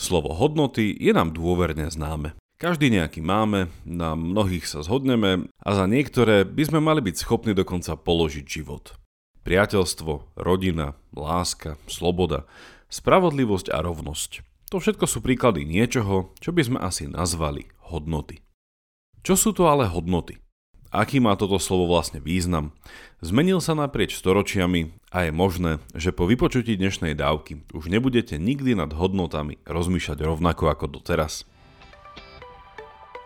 Slovo hodnoty je nám dôverne známe. Každý nejaký máme, na mnohých sa zhodneme a za niektoré by sme mali byť schopní dokonca položiť život. Priateľstvo, rodina, láska, sloboda, spravodlivosť a rovnosť. To všetko sú príklady niečoho, čo by sme asi nazvali hodnoty. Čo sú to ale hodnoty? Aký má toto slovo vlastne význam? Zmenil sa naprieč storočiami a je možné, že po vypočutí dnešnej dávky už nebudete nikdy nad hodnotami rozmýšľať rovnako ako doteraz.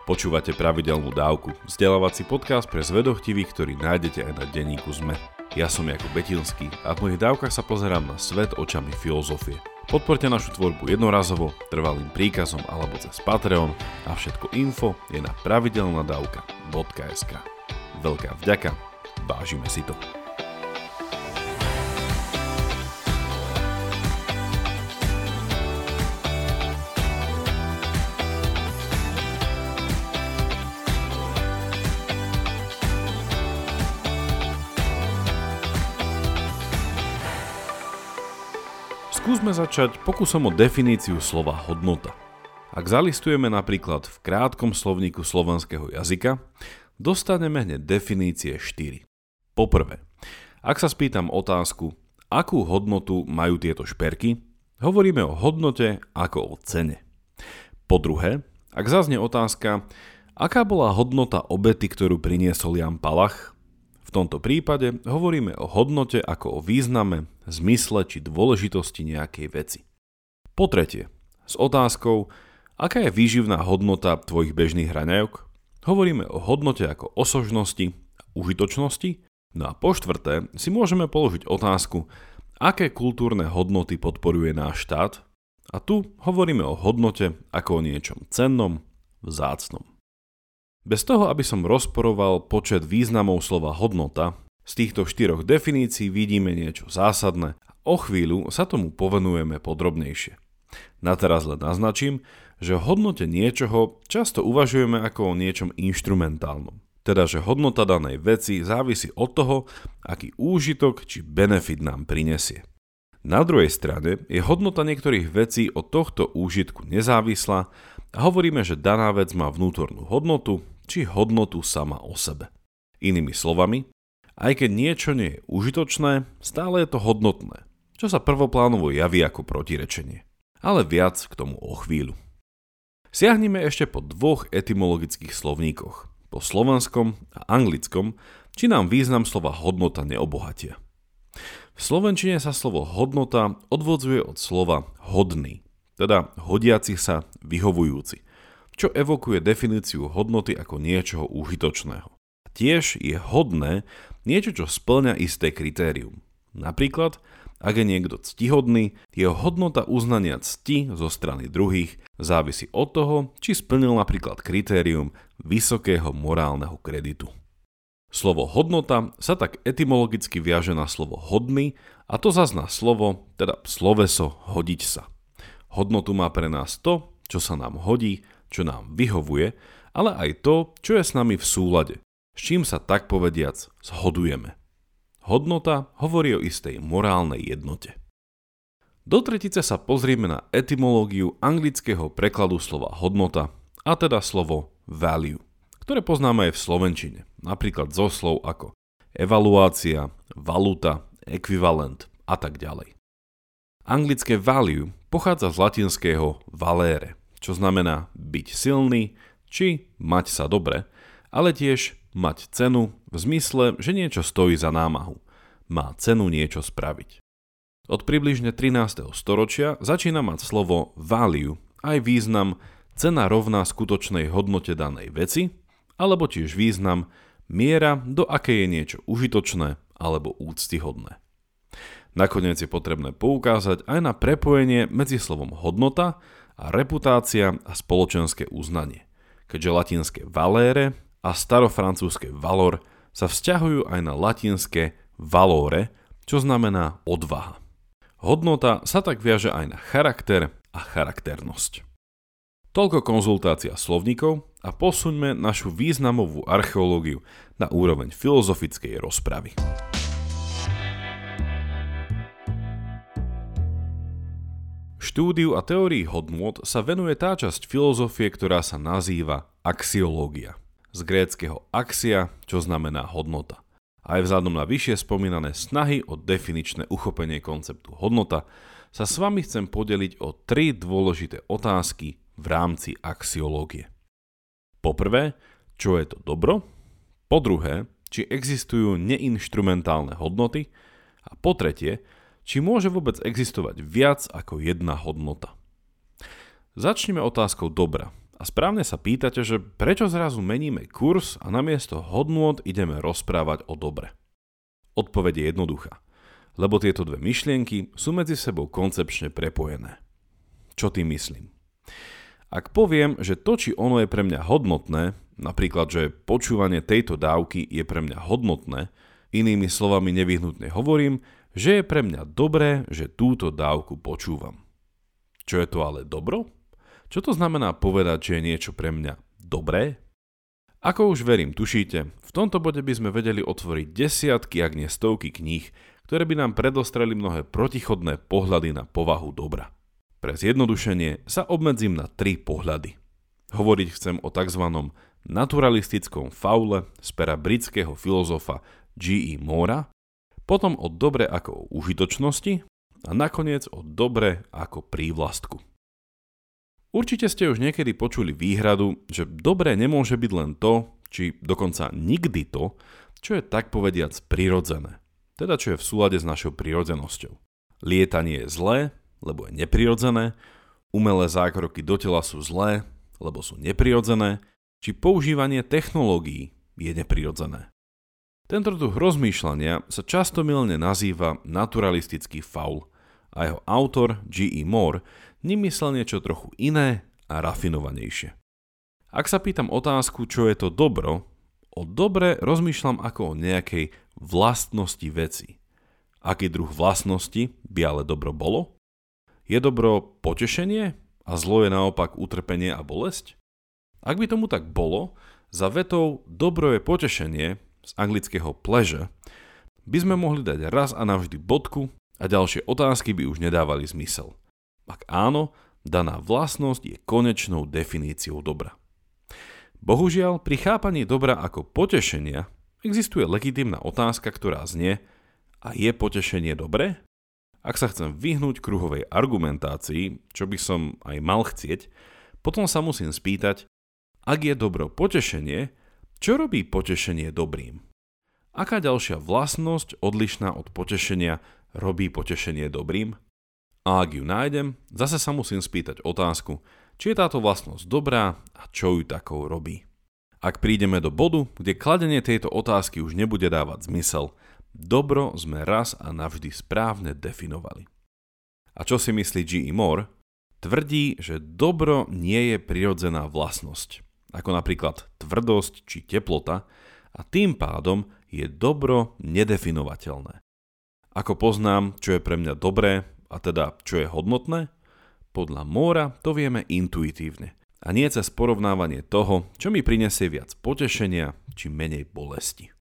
Počúvate pravidelnú dávku, vzdelávací podcast pre zvedochtivých, ktorý nájdete aj na denníku ZME. Ja som Jakub Betinský a v mojich dávkach sa pozerám na svet očami filozofie. Podporte našu tvorbu jednorazovo, trvalým príkazom alebo cez Patreon a všetko info je na pravidelnadavka.sk. Veľká vďaka, vážime si to. Skúsme začať pokusom o definíciu slova hodnota. Ak zalistujeme napríklad v krátkom slovníku slovenského jazyka, dostaneme hneď definície 4. Poprvé, ak sa spýtam otázku, akú hodnotu majú tieto šperky, hovoríme o hodnote ako o cene. Po druhé, ak zaznie otázka, aká bola hodnota obety, ktorú priniesol Jan Palach, tomto prípade hovoríme o hodnote ako o význame, zmysle či dôležitosti nejakej veci. Po tretie, s otázkou, aká je výživná hodnota tvojich bežných hraňajok, hovoríme o hodnote ako osožnosti a užitočnosti, no a po štvrté si môžeme položiť otázku, aké kultúrne hodnoty podporuje náš štát a tu hovoríme o hodnote ako o niečom cennom, vzácnom. Bez toho, aby som rozporoval počet významov slova hodnota, z týchto štyroch definícií vidíme niečo zásadné a o chvíľu sa tomu povenujeme podrobnejšie. Na teraz len naznačím, že o hodnote niečoho často uvažujeme ako o niečom inštrumentálnom. Teda, že hodnota danej veci závisí od toho, aký úžitok či benefit nám prinesie. Na druhej strane je hodnota niektorých vecí od tohto úžitku nezávislá a hovoríme, že daná vec má vnútornú hodnotu či hodnotu sama o sebe. Inými slovami, aj keď niečo nie je užitočné, stále je to hodnotné, čo sa prvoplánovo javí ako protirečenie. Ale viac k tomu o chvíľu. Siahnime ešte po dvoch etymologických slovníkoch, po slovenskom a anglickom, či nám význam slova hodnota neobohatia. V slovenčine sa slovo hodnota odvodzuje od slova hodný, teda hodiaci sa, vyhovujúci čo evokuje definíciu hodnoty ako niečoho užitočného. Tiež je hodné niečo, čo splňa isté kritérium. Napríklad, ak je niekto ctihodný, jeho hodnota uznania cti zo strany druhých závisí od toho, či splnil napríklad kritérium vysokého morálneho kreditu. Slovo hodnota sa tak etymologicky viaže na slovo hodný a to zazná slovo, teda sloveso hodiť sa. Hodnotu má pre nás to, čo sa nám hodí čo nám vyhovuje, ale aj to, čo je s nami v súlade, s čím sa tak povediac zhodujeme. Hodnota hovorí o istej morálnej jednote. Do tretice sa pozrieme na etymológiu anglického prekladu slova hodnota, a teda slovo value, ktoré poznáme aj v slovenčine, napríklad zo slov ako evaluácia, valuta, ekvivalent a tak ďalej. Anglické value pochádza z latinského valere, čo znamená byť silný či mať sa dobre, ale tiež mať cenu v zmysle, že niečo stojí za námahu. Má cenu niečo spraviť. Od približne 13. storočia začína mať slovo value aj význam cena rovná skutočnej hodnote danej veci, alebo tiež význam miera, do akej je niečo užitočné alebo úctyhodné. Nakoniec je potrebné poukázať aj na prepojenie medzi slovom hodnota a reputácia a spoločenské uznanie, keďže latinské valére a starofrancúzske valor sa vzťahujú aj na latinské valore, čo znamená odvaha. Hodnota sa tak viaže aj na charakter a charakternosť. Toľko konzultácia slovníkov a posuňme našu významovú archeológiu na úroveň filozofickej rozpravy. Štúdiu a teórii hodnôt sa venuje tá časť filozofie, ktorá sa nazýva axiológia. Z gréckého axia, čo znamená hodnota. Aj vzhľadom na vyššie spomínané snahy o definičné uchopenie konceptu hodnota sa s vami chcem podeliť o tri dôležité otázky v rámci axiológie. Poprvé, čo je to dobro? Po druhé, či existujú neinštrumentálne hodnoty? A po tretie, či môže vôbec existovať viac ako jedna hodnota. Začneme otázkou dobra. A správne sa pýtate, že prečo zrazu meníme kurz a namiesto hodnôt ideme rozprávať o dobre. Odpoveď je jednoduchá. Lebo tieto dve myšlienky sú medzi sebou koncepčne prepojené. Čo tým myslím? Ak poviem, že to, či ono je pre mňa hodnotné, napríklad, že počúvanie tejto dávky je pre mňa hodnotné, inými slovami nevyhnutne hovorím, že je pre mňa dobré, že túto dávku počúvam. Čo je to ale dobro? Čo to znamená povedať, že je niečo pre mňa dobré? Ako už verím, tušíte, v tomto bode by sme vedeli otvoriť desiatky, ak nie stovky kníh, ktoré by nám predostreli mnohé protichodné pohľady na povahu dobra. Pre zjednodušenie sa obmedzím na tri pohľady. Hovoriť chcem o tzv. naturalistickom faule z pera britského filozofa G.E. Mora, potom o dobre ako o užitočnosti a nakoniec o dobre ako prívlastku. Určite ste už niekedy počuli výhradu, že dobre nemôže byť len to, či dokonca nikdy to, čo je tak povediac prirodzené. Teda čo je v súlade s našou prirodzenosťou. Lietanie je zlé, lebo je neprirodzené, umelé zákroky do tela sú zlé, lebo sú neprirodzené, či používanie technológií je neprirodzené. Tento druh rozmýšľania sa často milne nazýva naturalistický faul a jeho autor G.E. Moore ním myslel niečo trochu iné a rafinovanejšie. Ak sa pýtam otázku, čo je to dobro, o dobre rozmýšľam ako o nejakej vlastnosti veci. Aký druh vlastnosti by ale dobro bolo? Je dobro potešenie a zlo je naopak utrpenie a bolesť? Ak by tomu tak bolo, za vetou dobro je potešenie z anglického pleasure, by sme mohli dať raz a navždy bodku a ďalšie otázky by už nedávali zmysel. Ak áno, daná vlastnosť je konečnou definíciou dobra. Bohužiaľ, pri chápaní dobra ako potešenia existuje legitimná otázka, ktorá znie a je potešenie dobré? Ak sa chcem vyhnúť kruhovej argumentácii, čo by som aj mal chcieť, potom sa musím spýtať, ak je dobro potešenie, čo robí potešenie dobrým? Aká ďalšia vlastnosť odlišná od potešenia robí potešenie dobrým? A ak ju nájdem, zase sa musím spýtať otázku, či je táto vlastnosť dobrá a čo ju takou robí. Ak prídeme do bodu, kde kladenie tejto otázky už nebude dávať zmysel, dobro sme raz a navždy správne definovali. A čo si myslí G.E. Moore? Tvrdí, že dobro nie je prirodzená vlastnosť ako napríklad tvrdosť či teplota, a tým pádom je dobro nedefinovateľné. Ako poznám, čo je pre mňa dobré, a teda čo je hodnotné? Podľa Móra to vieme intuitívne a nie cez porovnávanie toho, čo mi prinesie viac potešenia či menej bolesti.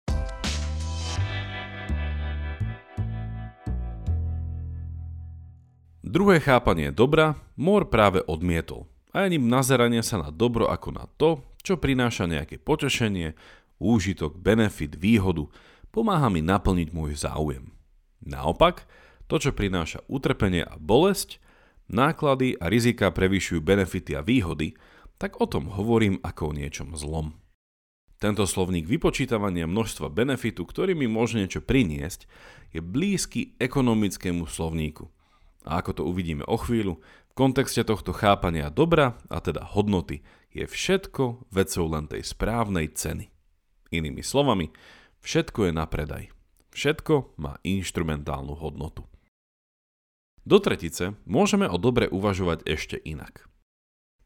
Druhé chápanie dobra Mór práve odmietol a ani nazeranie sa na dobro ako na to, čo prináša nejaké potešenie, úžitok, benefit, výhodu, pomáha mi naplniť môj záujem. Naopak, to, čo prináša utrpenie a bolesť, náklady a rizika prevyšujú benefity a výhody, tak o tom hovorím ako o niečom zlom. Tento slovník vypočítavania množstva benefitu, ktorý mi môže niečo priniesť, je blízky ekonomickému slovníku. A ako to uvidíme o chvíľu, v kontexte tohto chápania dobra, a teda hodnoty, je všetko vecou len tej správnej ceny. Inými slovami, všetko je na predaj. Všetko má inštrumentálnu hodnotu. Do tretice môžeme o dobre uvažovať ešte inak.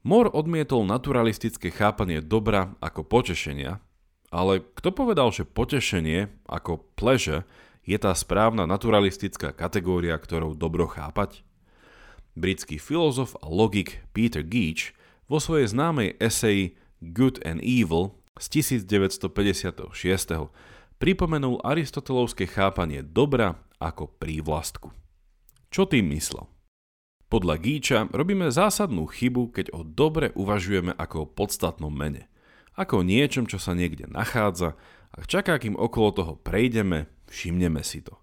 Mor odmietol naturalistické chápanie dobra ako potešenia, ale kto povedal, že potešenie ako pleže je tá správna naturalistická kategória, ktorou dobro chápať? Britský filozof a logik Peter Geach vo svojej známej eseji Good and Evil z 1956 pripomenul aristotelovské chápanie dobra ako prívlastku. Čo tým myslel? Podľa Gíča robíme zásadnú chybu, keď o dobre uvažujeme ako o podstatnom mene. Ako o niečom, čo sa niekde nachádza a čaká, kým okolo toho prejdeme, všimneme si to.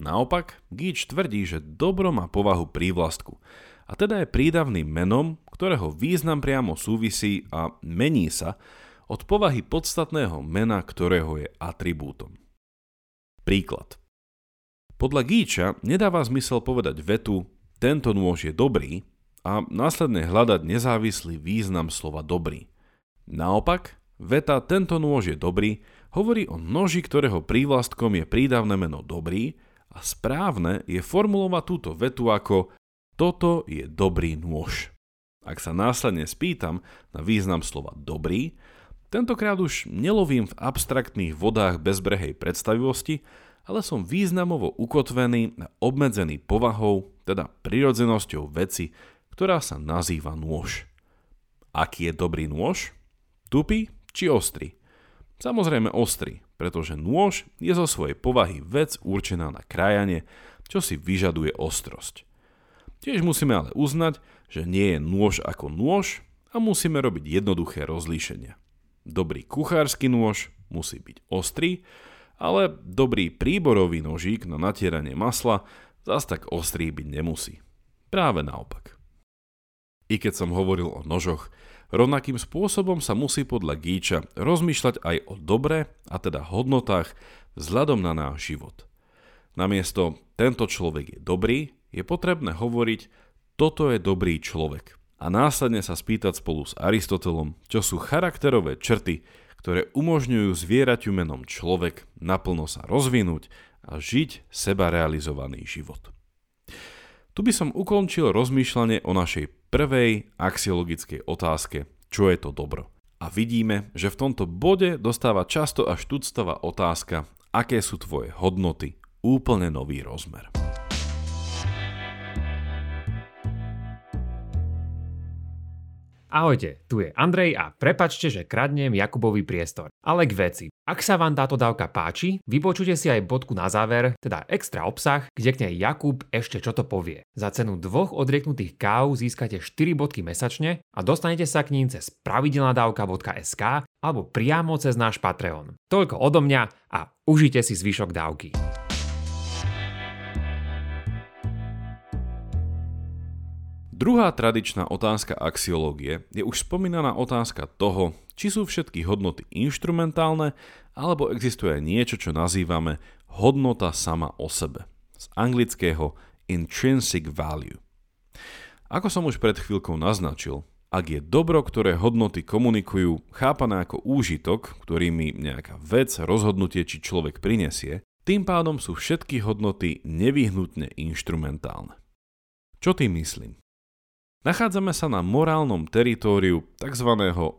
Naopak, Gíč tvrdí, že dobro má povahu prívlastku a teda je prídavným menom, ktorého význam priamo súvisí a mení sa od povahy podstatného mena, ktorého je atribútom. Príklad. Podľa Gíča nedáva zmysel povedať vetu tento nôž je dobrý a následne hľadať nezávislý význam slova dobrý. Naopak, veta tento nôž je dobrý hovorí o noži, ktorého prívlastkom je prídavné meno dobrý a správne je formulovať túto vetu ako toto je dobrý nôž. Ak sa následne spýtam na význam slova dobrý, tentokrát už nelovím v abstraktných vodách bezbrehej predstavivosti, ale som významovo ukotvený a obmedzený povahou, teda prirodzenosťou veci, ktorá sa nazýva nôž. Aký je dobrý nôž? Tupý či ostrý? Samozrejme ostrý, pretože nôž je zo svojej povahy vec určená na krajanie, čo si vyžaduje ostrosť. Tiež musíme ale uznať, že nie je nôž ako nôž a musíme robiť jednoduché rozlíšenia. Dobrý kuchársky nôž musí byť ostrý, ale dobrý príborový nožík na natieranie masla zas tak ostrý byť nemusí. Práve naopak. I keď som hovoril o nožoch, rovnakým spôsobom sa musí podľa Gíča rozmýšľať aj o dobre, a teda hodnotách, vzhľadom na náš život. Namiesto tento človek je dobrý, je potrebné hovoriť toto je dobrý človek. A následne sa spýtať spolu s Aristotelom, čo sú charakterové črty, ktoré umožňujú zvieraťu menom človek naplno sa rozvinúť a žiť seba realizovaný život. Tu by som ukončil rozmýšľanie o našej prvej axiologickej otázke, čo je to dobro. A vidíme, že v tomto bode dostáva často až tuctová otázka, aké sú tvoje hodnoty, úplne nový rozmer. Ahojte, tu je Andrej a prepačte, že kradnem Jakubovi priestor. Ale k veci. Ak sa vám táto dávka páči, vypočujte si aj bodku na záver, teda extra obsah, kde k nej Jakub ešte čo to povie. Za cenu dvoch odrieknutých káv získate 4 bodky mesačne a dostanete sa k ním cez pravidelnadavka.sk alebo priamo cez náš Patreon. Toľko odo mňa a užite si zvyšok dávky. Druhá tradičná otázka axiológie je už spomínaná otázka toho, či sú všetky hodnoty inštrumentálne, alebo existuje niečo, čo nazývame hodnota sama o sebe. Z anglického intrinsic value. Ako som už pred chvíľkou naznačil, ak je dobro, ktoré hodnoty komunikujú, chápané ako úžitok, ktorý mi nejaká vec, rozhodnutie či človek prinesie, tým pádom sú všetky hodnoty nevyhnutne inštrumentálne. Čo tým myslím? Nachádzame sa na morálnom teritóriu tzv.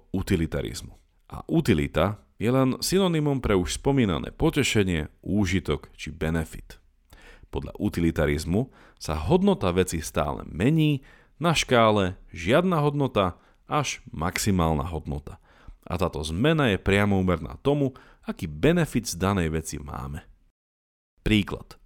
utilitarizmu. A utilita je len synonymom pre už spomínané potešenie, úžitok či benefit. Podľa utilitarizmu sa hodnota veci stále mení na škále žiadna hodnota až maximálna hodnota. A táto zmena je priamo úmerná tomu, aký benefit z danej veci máme. Príklad.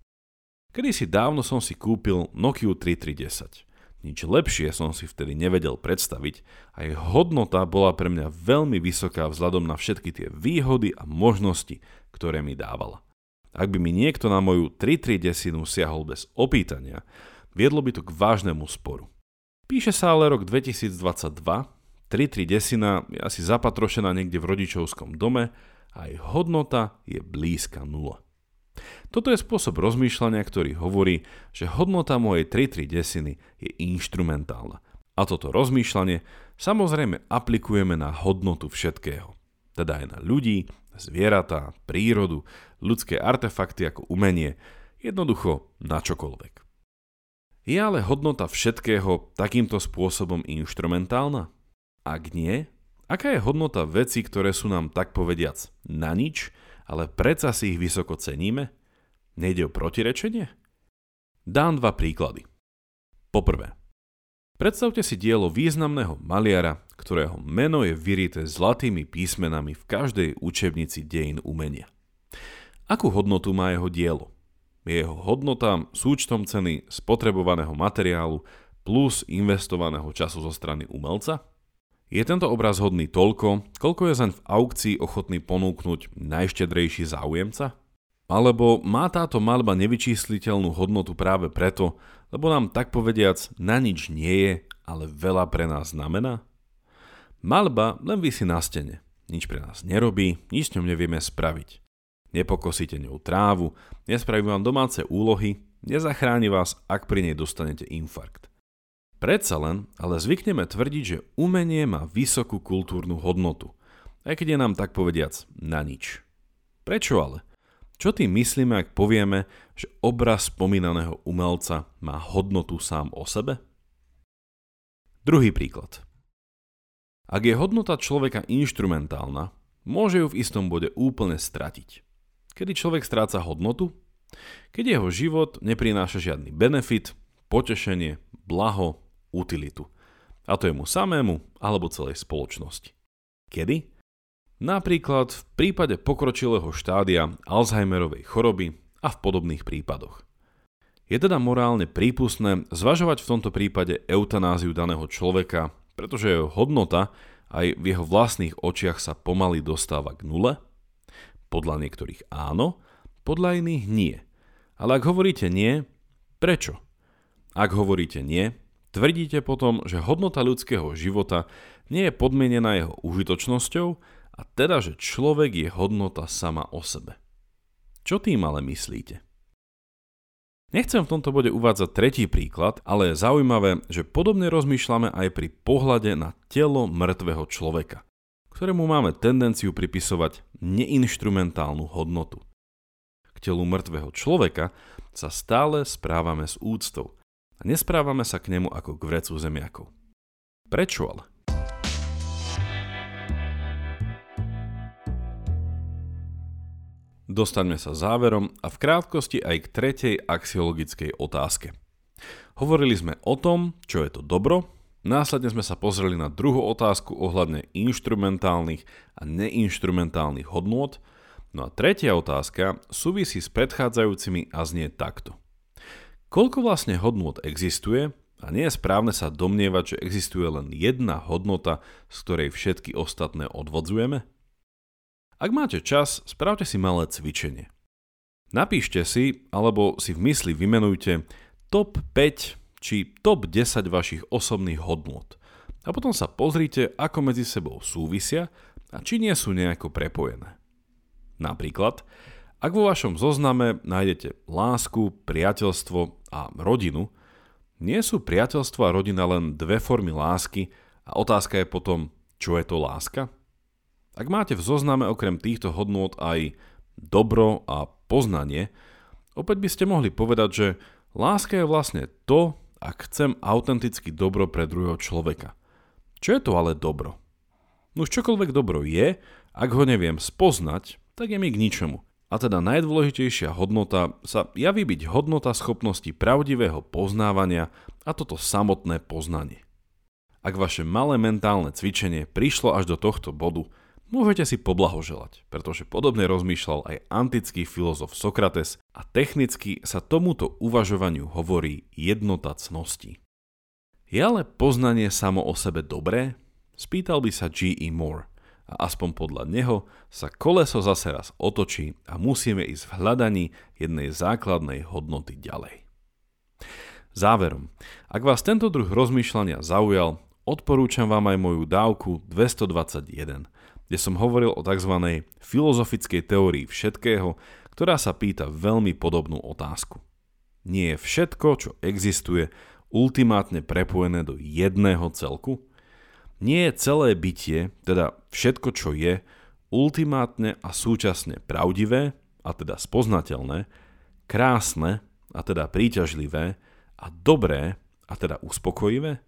Kedy si dávno som si kúpil Nokia 3310. Nič lepšie som si vtedy nevedel predstaviť a jej hodnota bola pre mňa veľmi vysoká vzhľadom na všetky tie výhody a možnosti, ktoré mi dávala. Ak by mi niekto na moju 3 desinu siahol bez opýtania, viedlo by to k vážnemu sporu. Píše sa ale rok 2022, 3 desina je asi zapatrošená niekde v rodičovskom dome a jej hodnota je blízka nula. Toto je spôsob rozmýšľania, ktorý hovorí, že hodnota mojej 3-3 desiny je inštrumentálna. A toto rozmýšľanie samozrejme aplikujeme na hodnotu všetkého. Teda aj na ľudí, zvieratá, prírodu, ľudské artefakty ako umenie, jednoducho na čokoľvek. Je ale hodnota všetkého takýmto spôsobom inštrumentálna? Ak nie, aká je hodnota veci, ktoré sú nám tak povediac na nič ale predsa si ich vysoko ceníme? Nejde o protirečenie? Dám dva príklady. Poprvé, predstavte si dielo významného maliara, ktorého meno je vyrité zlatými písmenami v každej učebnici dejín umenia. Akú hodnotu má jeho dielo? Je jeho hodnota súčtom ceny spotrebovaného materiálu, plus investovaného času zo strany umelca? Je tento obraz hodný toľko, koľko je zaň v aukcii ochotný ponúknuť najštedrejší záujemca? Alebo má táto malba nevyčísliteľnú hodnotu práve preto, lebo nám tak povediac na nič nie je, ale veľa pre nás znamená? Malba len vysí na stene. Nič pre nás nerobí, nič s ňou nevieme spraviť. Nepokosíte ňou trávu, nespraví vám domáce úlohy, nezachráni vás, ak pri nej dostanete infarkt. Predsa len, ale zvykneme tvrdiť, že umenie má vysokú kultúrnu hodnotu, aj keď je nám tak povediac na nič. Prečo ale? Čo tým myslíme, ak povieme, že obraz spomínaného umelca má hodnotu sám o sebe? Druhý príklad. Ak je hodnota človeka inštrumentálna, môže ju v istom bode úplne stratiť. Kedy človek stráca hodnotu? Keď jeho život neprináša žiadny benefit, potešenie, blaho, utilitu. A to je mu samému alebo celej spoločnosti. Kedy? Napríklad v prípade pokročilého štádia Alzheimerovej choroby a v podobných prípadoch. Je teda morálne prípustné zvažovať v tomto prípade eutanáziu daného človeka, pretože jeho hodnota aj v jeho vlastných očiach sa pomaly dostáva k nule? Podľa niektorých áno, podľa iných nie. Ale ak hovoríte nie, prečo? Ak hovoríte nie, Tvrdíte potom, že hodnota ľudského života nie je podmienená jeho užitočnosťou a teda, že človek je hodnota sama o sebe. Čo tým ale myslíte? Nechcem v tomto bode uvádzať tretí príklad, ale je zaujímavé, že podobne rozmýšľame aj pri pohľade na telo mŕtvého človeka, ktorému máme tendenciu pripisovať neinštrumentálnu hodnotu. K telu mŕtvého človeka sa stále správame s úctou, a nesprávame sa k nemu ako k vrecu zemiakov. Prečo ale? Dostaňme sa záverom a v krátkosti aj k tretej axiologickej otázke. Hovorili sme o tom, čo je to dobro, následne sme sa pozreli na druhú otázku ohľadne inštrumentálnych a neinštrumentálnych hodnôt, no a tretia otázka súvisí s predchádzajúcimi a znie takto. Koľko vlastne hodnot existuje a nie je správne sa domnievať, že existuje len jedna hodnota, z ktorej všetky ostatné odvodzujeme? Ak máte čas, spravte si malé cvičenie. Napíšte si, alebo si v mysli vymenujte top 5 či top 10 vašich osobných hodnot a potom sa pozrite, ako medzi sebou súvisia a či nie sú nejako prepojené. Napríklad, ak vo vašom zozname nájdete lásku, priateľstvo a rodinu, nie sú priateľstvo a rodina len dve formy lásky a otázka je potom, čo je to láska? Ak máte v zozname okrem týchto hodnôt aj dobro a poznanie, opäť by ste mohli povedať, že láska je vlastne to, ak chcem autenticky dobro pre druhého človeka. Čo je to ale dobro? No už čokoľvek dobro je, ak ho neviem spoznať, tak je mi k ničomu. A teda najdôležitejšia hodnota sa javí byť hodnota schopnosti pravdivého poznávania a toto samotné poznanie. Ak vaše malé mentálne cvičenie prišlo až do tohto bodu, môžete si poblahoželať, pretože podobne rozmýšľal aj antický filozof Sokrates a technicky sa tomuto uvažovaniu hovorí jednota cností. Je ale poznanie samo o sebe dobré? Spýtal by sa G.E. Moore – a aspoň podľa neho sa koleso zase raz otočí a musíme ísť v hľadaní jednej základnej hodnoty ďalej. Záverom, ak vás tento druh rozmýšľania zaujal, odporúčam vám aj moju dávku 221, kde som hovoril o tzv. filozofickej teórii všetkého, ktorá sa pýta veľmi podobnú otázku. Nie je všetko, čo existuje, ultimátne prepojené do jedného celku? Nie je celé bytie, teda všetko, čo je, ultimátne a súčasne pravdivé, a teda spoznateľné, krásne, a teda príťažlivé, a dobré, a teda uspokojivé?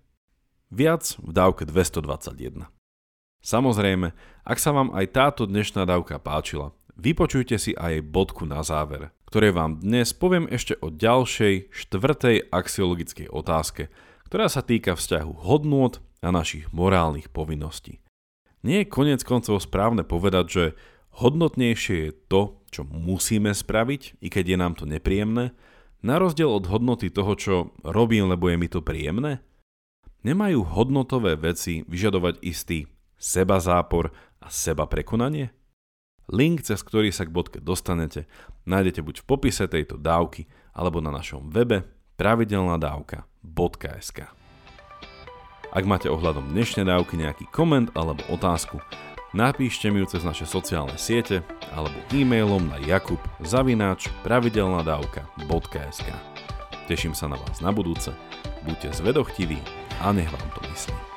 Viac v dávke 221. Samozrejme, ak sa vám aj táto dnešná dávka páčila, vypočujte si aj bodku na záver, ktoré vám dnes poviem ešte o ďalšej, štvrtej axiologickej otázke, ktorá sa týka vzťahu hodnôt a našich morálnych povinností. Nie je konec koncov správne povedať, že hodnotnejšie je to, čo musíme spraviť, i keď je nám to nepríjemné, na rozdiel od hodnoty toho, čo robím, lebo je mi to príjemné? Nemajú hodnotové veci vyžadovať istý seba zápor a seba prekonanie? Link, cez ktorý sa k bodke dostanete, nájdete buď v popise tejto dávky, alebo na našom webe pravidelnadavka.sk Ak máte ohľadom dnešnej dávky nejaký koment alebo otázku, napíšte mi ju cez naše sociálne siete alebo e-mailom na jakub zavináč pravidelnadavka.sk Teším sa na vás na budúce, buďte zvedochtiví a nech vám to myslí.